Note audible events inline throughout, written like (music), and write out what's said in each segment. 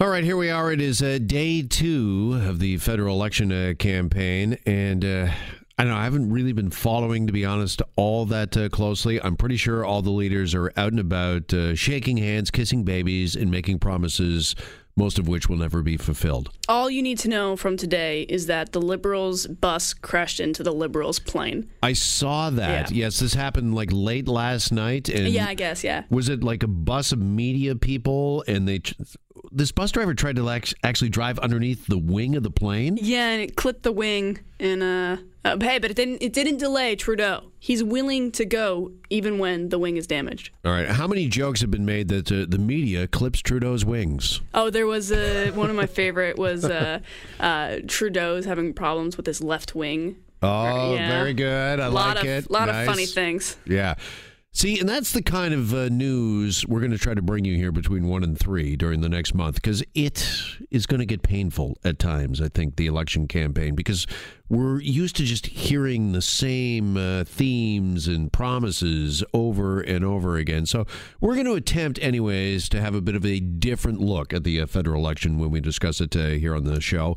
All right, here we are. It is uh, day two of the federal election uh, campaign, and uh, I don't know. I haven't really been following, to be honest, all that uh, closely. I'm pretty sure all the leaders are out and about, uh, shaking hands, kissing babies, and making promises. Most of which will never be fulfilled. All you need to know from today is that the Liberals' bus crashed into the Liberals' plane. I saw that. Yeah. Yes, this happened like late last night. And Yeah, I guess, yeah. Was it like a bus of media people, and they? This bus driver tried to act- actually drive underneath the wing of the plane. Yeah, and it clipped the wing, and uh, uh, hey, but it didn't. It didn't delay Trudeau. He's willing to go even when the wing is damaged. All right, how many jokes have been made that uh, the media clips Trudeau's wings? Oh, there was uh, one of my favorite was uh, (laughs) uh, Trudeau's having problems with his left wing. Oh, Yeah. very good. I A lot like of it. lot Nice. of funny things. Yeah. See, and that's the kind of uh, news we're going to try to bring you here between one and three during the next month because it is going to get painful at times, I think, the election campaign, because we're used to just hearing the same uh, themes and promises over and over again. So we're going to attempt, anyways, to have a bit of a different look at the uh, federal election when we discuss it uh, here on the show.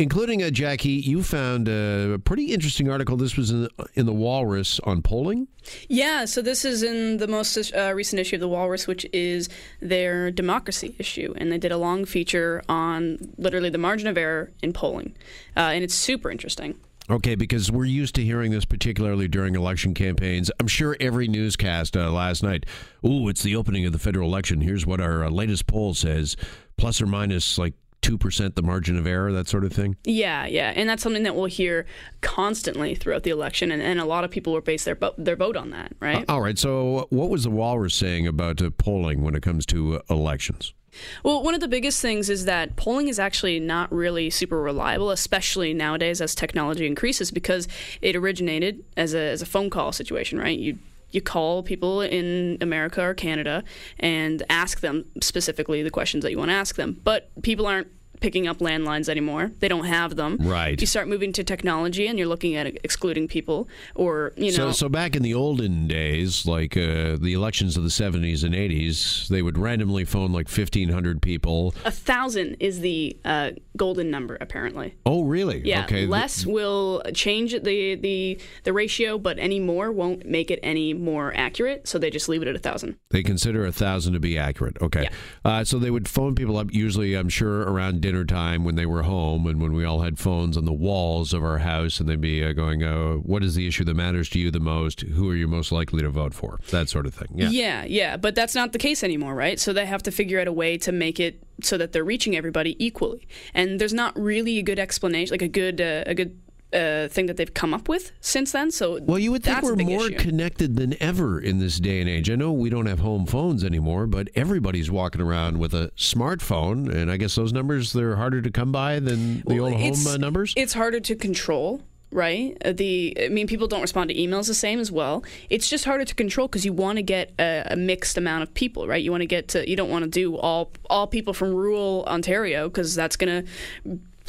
Including uh, Jackie, you found a pretty interesting article. This was in, in the Walrus on polling. Yeah, so this is in the most uh, recent issue of the Walrus, which is their democracy issue, and they did a long feature on literally the margin of error in polling, uh, and it's super interesting. Okay, because we're used to hearing this, particularly during election campaigns. I'm sure every newscast uh, last night, ooh, it's the opening of the federal election. Here's what our uh, latest poll says plus or minus like 2% the margin of error, that sort of thing. Yeah, yeah, and that's something that we'll hear constantly throughout the election, and, and a lot of people will base their their vote on that, right? All right, so what was the Walrus saying about uh, polling when it comes to uh, elections? Well, one of the biggest things is that polling is actually not really super reliable, especially nowadays as technology increases, because it originated as a, as a phone call situation, right? You you call people in America or Canada and ask them specifically the questions that you want to ask them, but people aren't picking up landlines anymore. They don't have them. Right. You start moving to technology and you're looking at excluding people or, you know, So, so back in the olden days, like uh, the elections of the 70s and 80s, they would randomly phone like 1,500 people. a thousand is the uh, golden number apparently. Oh, really? Yeah, Okay. less will change the, the the ratio, but any more won't make it any more accurate. So they just leave it at a thousand. They consider a thousand to be accurate. Okay. Uh, so they would phone people up, usually, I'm sure, around dinner time when they were home and when we all had phones on the walls of our house, and they'd be uh, going, uh, What is the issue that matters to you the most? Who are you most likely to vote for? That sort of thing. Yeah. yeah, yeah, but that's not the case anymore, right? So they have to figure out a way to make it so that they're reaching everybody equally. And there's not really a good explanation, like a good uh, a good uh, thing that they've come up with since then. So Well, you would think we're more issue. connected than ever in this day and age. I know we don't have home phones anymore, but everybody's walking around with a smartphone, and I guess those numbers they're harder to come by than the Well, old home uh, numbers. It's harder to control, right? Uh, The I mean, people don't respond to emails the same as well. It's just harder to control because you want to get a, a mixed amount of people, right? You want to get to you don't want to do all all people from rural Ontario because that's gonna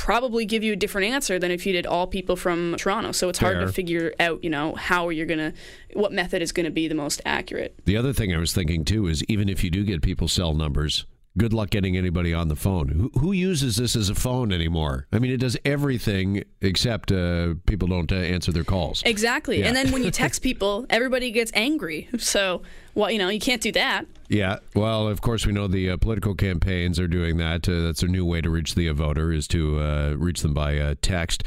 probably give you a different answer than if you did all people from Toronto. So it's hard to figure out, you know, how you're gonna what method is going to be the most accurate. The other thing I was thinking too is even if you do get people's cell numbers, good luck getting anybody on the phone. Who, who uses this as a phone anymore? I mean, it does everything except uh, people don't uh, answer their calls. Exactly. Yeah. And then when you text (laughs) people, everybody gets angry. So, well, you know, you can't do that. Yeah, well, of course, we know the uh, political campaigns are doing that. Uh, that's a new way to reach the voter is to uh, reach them by uh, text.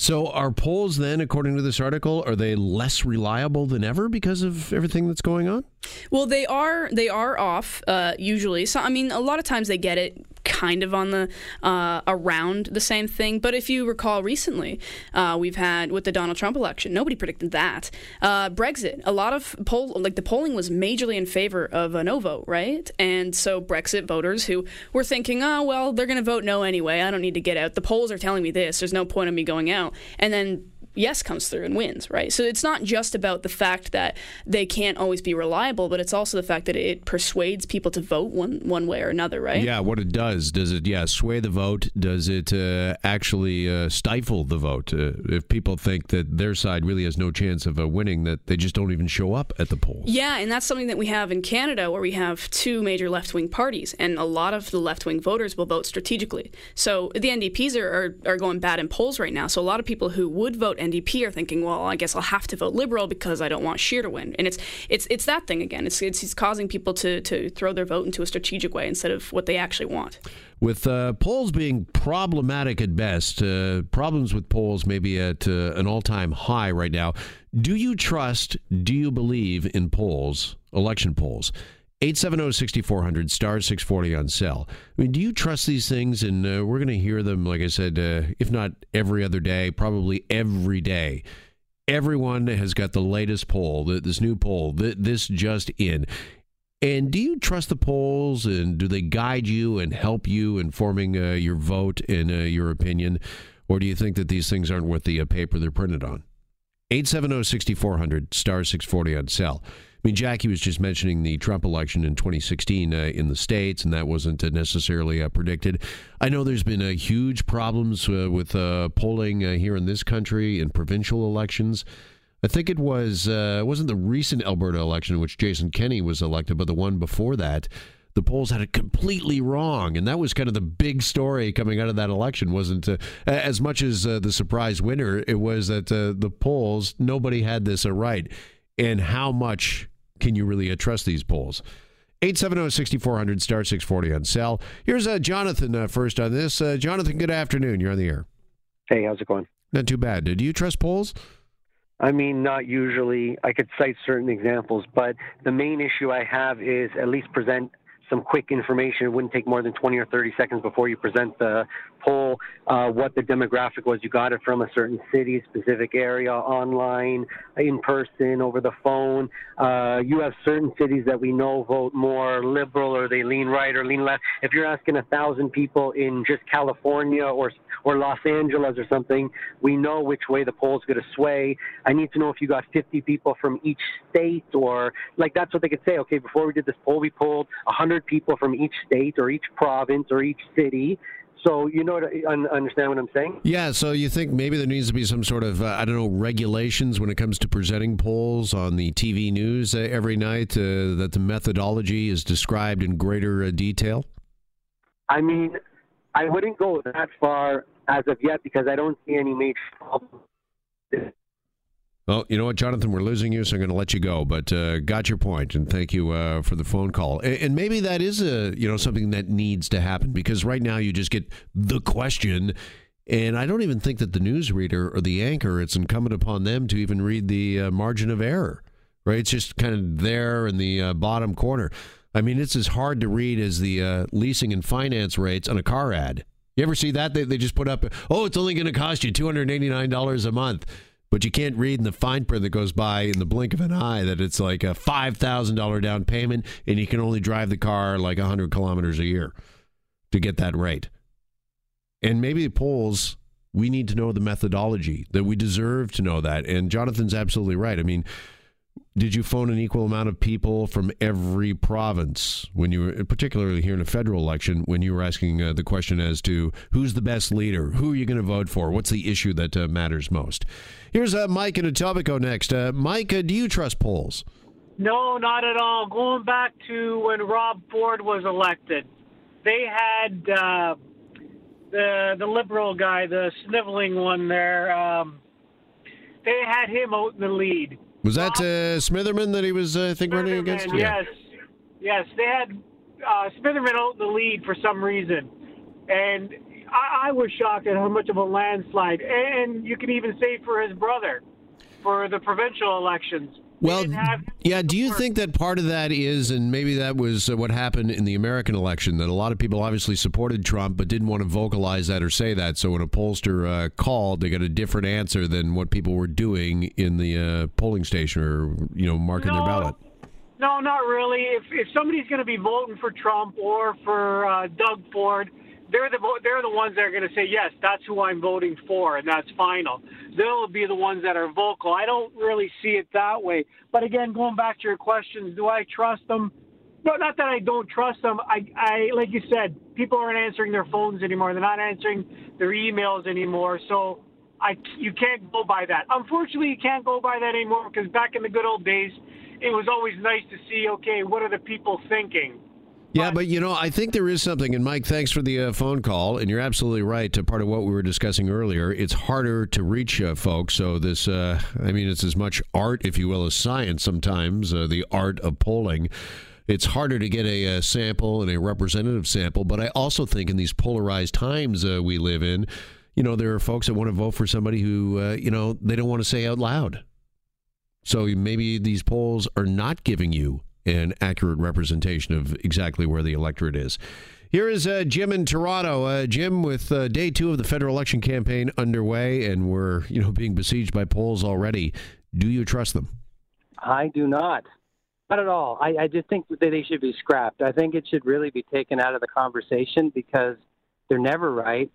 So, are polls then, according to this article, are they less reliable than ever because of everything that's going on? Well, they are they are off uh, usually. So I mean, a lot of times they get it kind of on the uh, around the same thing. But if you recall recently, uh, we've had with the Donald Trump election, nobody predicted that. Uh, Brexit, a lot of poll like the polling was majorly in favor of a no vote, right? And so Brexit voters who were thinking, oh well, they're going to vote no anyway. I don't need to get out. The polls are telling me this. There's no point in me going out. And then yes comes through and wins, right? So it's not just about the fact that they can't always be reliable, but it's also the fact that it persuades people to vote one one way or another, right? Yeah, what it does does it yeah sway the vote? Does it uh, actually uh, stifle the vote? Uh, if people think that their side really has no chance of uh, winning, that they just don't even show up at the polls. Yeah, and that's something that we have in Canada, where we have two major left wing parties, and a lot of the left wing voters will vote strategically. So the NDPs are, are are going bad in polls right now. So a lot of people who would vote NDP are thinking, well, I guess I'll have to vote Liberal because I don't want Scheer to win. And it's it's it's that thing again. It's it's, it's causing people to to throw their vote into a strategic way instead of what they actually want. With uh, polls being problematic at best, uh, problems with polls maybe at uh, an all time high right now. Do you trust, do you believe in polls, election polls? 870-6400 star 640 on sale. I mean, do you trust these things? And uh, we're going to hear them, like I said, uh, if not every other day, probably every day. Everyone has got the latest poll, this new poll, this just in. And do you trust the polls? And do they guide you and help you in forming uh, your vote and uh, your opinion? Or do you think that these things aren't worth the uh, paper they're printed on? 870 6400 star 640 on cell. I mean, Jackie was just mentioning the Trump election in 2016 uh, in the states, and that wasn't uh, necessarily uh, predicted. I know there's been uh, huge problems uh, with uh, polling here in this country in provincial elections. I think it was it wasn't the recent Alberta election in which Jason Kenney was elected, but the one before that. The polls had it completely wrong, and that was kind of the big story coming out of that election. wasn't as much as the surprise winner. It was that the polls nobody had this right, and how much can you really trust these polls? 870-6400 star 640 on cell. Here's uh, Jonathan uh, first on this. Uh, Jonathan, good afternoon. You're on the air. Hey, how's it going? Not too bad. Do you trust polls? I mean, not usually. I could cite certain examples, but the main issue I have is at least present some quick information. It wouldn't take more than 20 or 30 seconds before you present the poll, uh, what the demographic was. You got it from a certain city, specific area, online, in person, over the phone. Uh, you have certain cities that we know vote more liberal or they lean right or lean left. If you're asking a thousand people in just California or or Los Angeles or something, we know which way the poll's going to sway. I need to know if you got 50 people from each state or like that's what they could say. Okay, before we did this poll, we polled 100 people from each state or each province or each city so you know, understand what I'm saying? Yeah. So you think maybe there needs to be some sort of uh, I don't know regulations when it comes to presenting polls on the TV news uh, every night uh, that the methodology is described in greater uh, detail. I mean, I wouldn't go that far as of yet because I don't see any major problems well, you know what, Jonathan, we're losing you, so I'm going to let you go. But uh, got your point, and thank you uh, for the phone call. And, and, maybe that is a you know something that needs to happen because right now you just get the question, and I don't even think that the newsreader or the anchor it's incumbent upon them to even read the uh, margin of error. Right? It's just kind of there in the uh, bottom corner. I mean, it's as hard to read as the uh, leasing and finance rates on a car ad. You ever see that? They, they just put up, oh, it's only going to cost you two hundred eighty nine dollars a month. But you can't read in the fine print that goes by in the blink of an eye that it's like a $5,000 down payment and you can only drive the car like 100 kilometers a year to get that rate. And maybe the polls, we need to know the methodology, that we deserve to know that. And Jonathan's absolutely right. I mean, did you phone an equal amount of people from every province when you were, particularly here in a federal election, when you were asking uh, the question as to who's the best leader, who are you going to vote for, what's the issue that uh, matters most? Here's uh, Mike in Etobicoke next. Uh, Mike, uh, do you trust polls? No, not at all. Going back to when Rob Ford was elected, they had uh, the the liberal guy, the sniveling one there. Um, they had him out in the lead was that uh, Smitherman that he was, uh, I think, running against? Yes, yes. They had uh, Smitherman out in the lead for some reason, and I, I was shocked at how much of a landslide. And you can even say for his brother, for the provincial elections. Well, yeah. Do you think that part of that is, and maybe that was uh, what happened in the American election, that a lot of people obviously supported Trump but didn't want to vocalize that or say that. So when a pollster uh, called, they got a different answer than what people were doing in the uh, polling station or you know marking no, their ballot. No, not really. If if somebody's going to be voting for Trump or for uh, Doug Ford, they're the they're the ones that are going to say yes, that's who I'm voting for, and that's final. they'll be the ones that are vocal. I don't really see it that way. But again, going back to your questions, do I trust them? No, not that I don't trust them. I, I, like you said, people aren't answering their phones anymore. They're not answering their emails anymore. So I, you can't go by that. Unfortunately, you can't go by that anymore because back in the good old days, it was always nice to see, okay, what are the people thinking? Yeah, but you know, I think there is something. And Mike, thanks for the uh, phone call. And you're absolutely right. To part of what we were discussing earlier, it's harder to reach uh, folks. So this, uh, I mean, it's as much art, if you will, as science. Sometimes uh, the art of polling. It's harder to get a, a, uh, sample and a representative sample. But I also think in these polarized times uh, we live in, you know, there are folks that want to vote for somebody who, you know, they don't want to say out loud. So maybe these polls are not giving you an accurate representation of exactly where the electorate is. Here is uh, Jim in Toronto. Uh, Jim, with uh, day two of the federal election campaign underway, and we're you know being besieged by polls already. Do you trust them? I do not. Not at all. I, I just think that they should be scrapped. I think it should really be taken out of the conversation because they're never right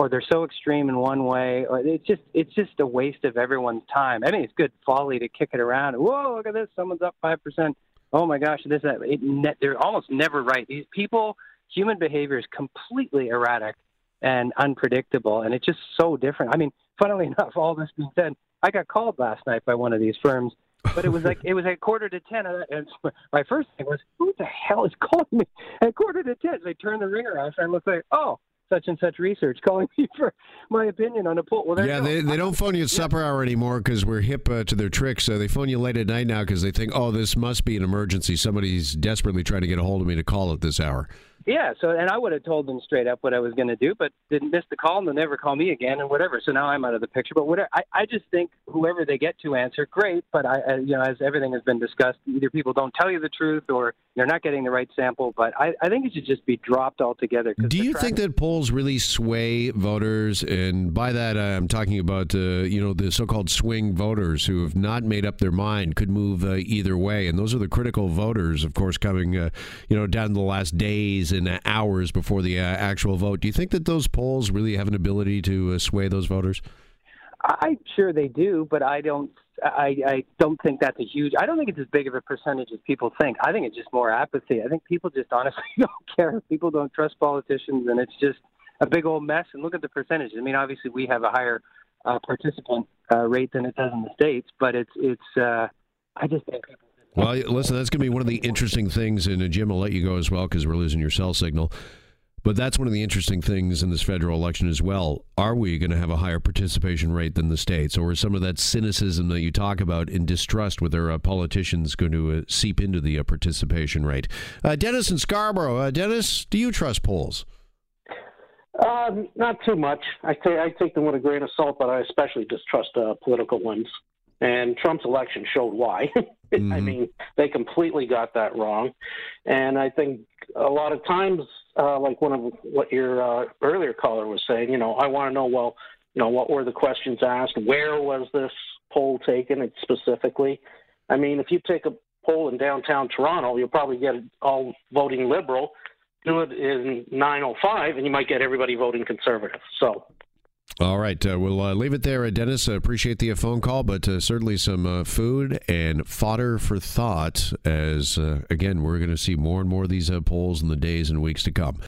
or they're so extreme in one way, or it's just it's just a waste of everyone's time. I mean, it's good folly to kick it around. Whoa, look at this! Someone's up five percent. Oh my gosh, this that. It, ne- they're almost never right. These people, human behavior is completely erratic and unpredictable, and it's just so different. I mean, funnily (laughs) enough, all this being said, I got called last night by one of these firms but it was like it was at quarter to ten, and (laughs) my first thing was, "Who the hell is calling me at quarter to ten? I turned the ringer off, and I looked like, "Oh, such and such research (laughs) calling me for my opinion on a poll. Well, yeah, they, they don't phone you at supper hour anymore because we're hip uh, to their tricks. So they phone you late at night now because they think, oh, this must be an emergency. Somebody's desperately trying to get a hold of me to call at this hour. Yeah, so and I would have told them straight up what I was going to do, but didn't miss the call and they'll never call me again and whatever. So now I'm out of the picture. But whatever, I, I just think whoever they get to answer, great. But I, I, you know, as everything has been discussed, either people don't tell you the truth or they're not getting the right sample. But I, I think it should just be dropped altogether. Do you think that polls really sway voters? And by that, I'm talking about uh, you know the so-called swing voters who have not made up their mind, could move uh, either way, and those are the critical voters, of course, coming uh, you know down the last days and hours before the uh, actual vote. Do you think that those polls really have an ability to uh, sway those voters? I'm sure they do, but I don't. I, I don't think that's a huge. I don't think it's as big of a percentage as people think. I think it's just more apathy. I think people just honestly (laughs) don't care. People don't trust politicians, and it's just a big old mess. And look at the percentages. I mean, obviously we have a higher uh, participant uh, rate than it does in the states, but it's it's. Uh, I just think people well, listen, that's going to be one of the interesting things, and Jim, I'll let you go as well because we're losing your cell signal. But that's one of the interesting things in this federal election as well. Are we going to have a higher participation rate than the states, or is some of that cynicism that you talk about and distrust with our uh, politicians going to uh, seep into the uh, participation rate? Uh, Dennis in Scarborough. Uh, Dennis, do you trust polls? Um, not too much. I, t- I take them with a grain of salt, but I especially distrust political ones. And Trump's election showed why. (laughs) mm-hmm. I mean, they completely got that wrong. And I think a lot of times, uh, like one of what your uh, earlier caller was saying, you know, I want to know, well, you know, what were the questions asked? Where was this poll taken specifically? I mean, if you take a poll in downtown Toronto, you'll probably get all voting liberal. Do it in 905, and you might get everybody voting conservative. So all right, uh, we'll uh, leave it there, uh, Dennis. I appreciate the uh, phone call, but uh, certainly some uh, food and fodder for thought. As again, we're going to see more and more of these polls in the days and weeks to come.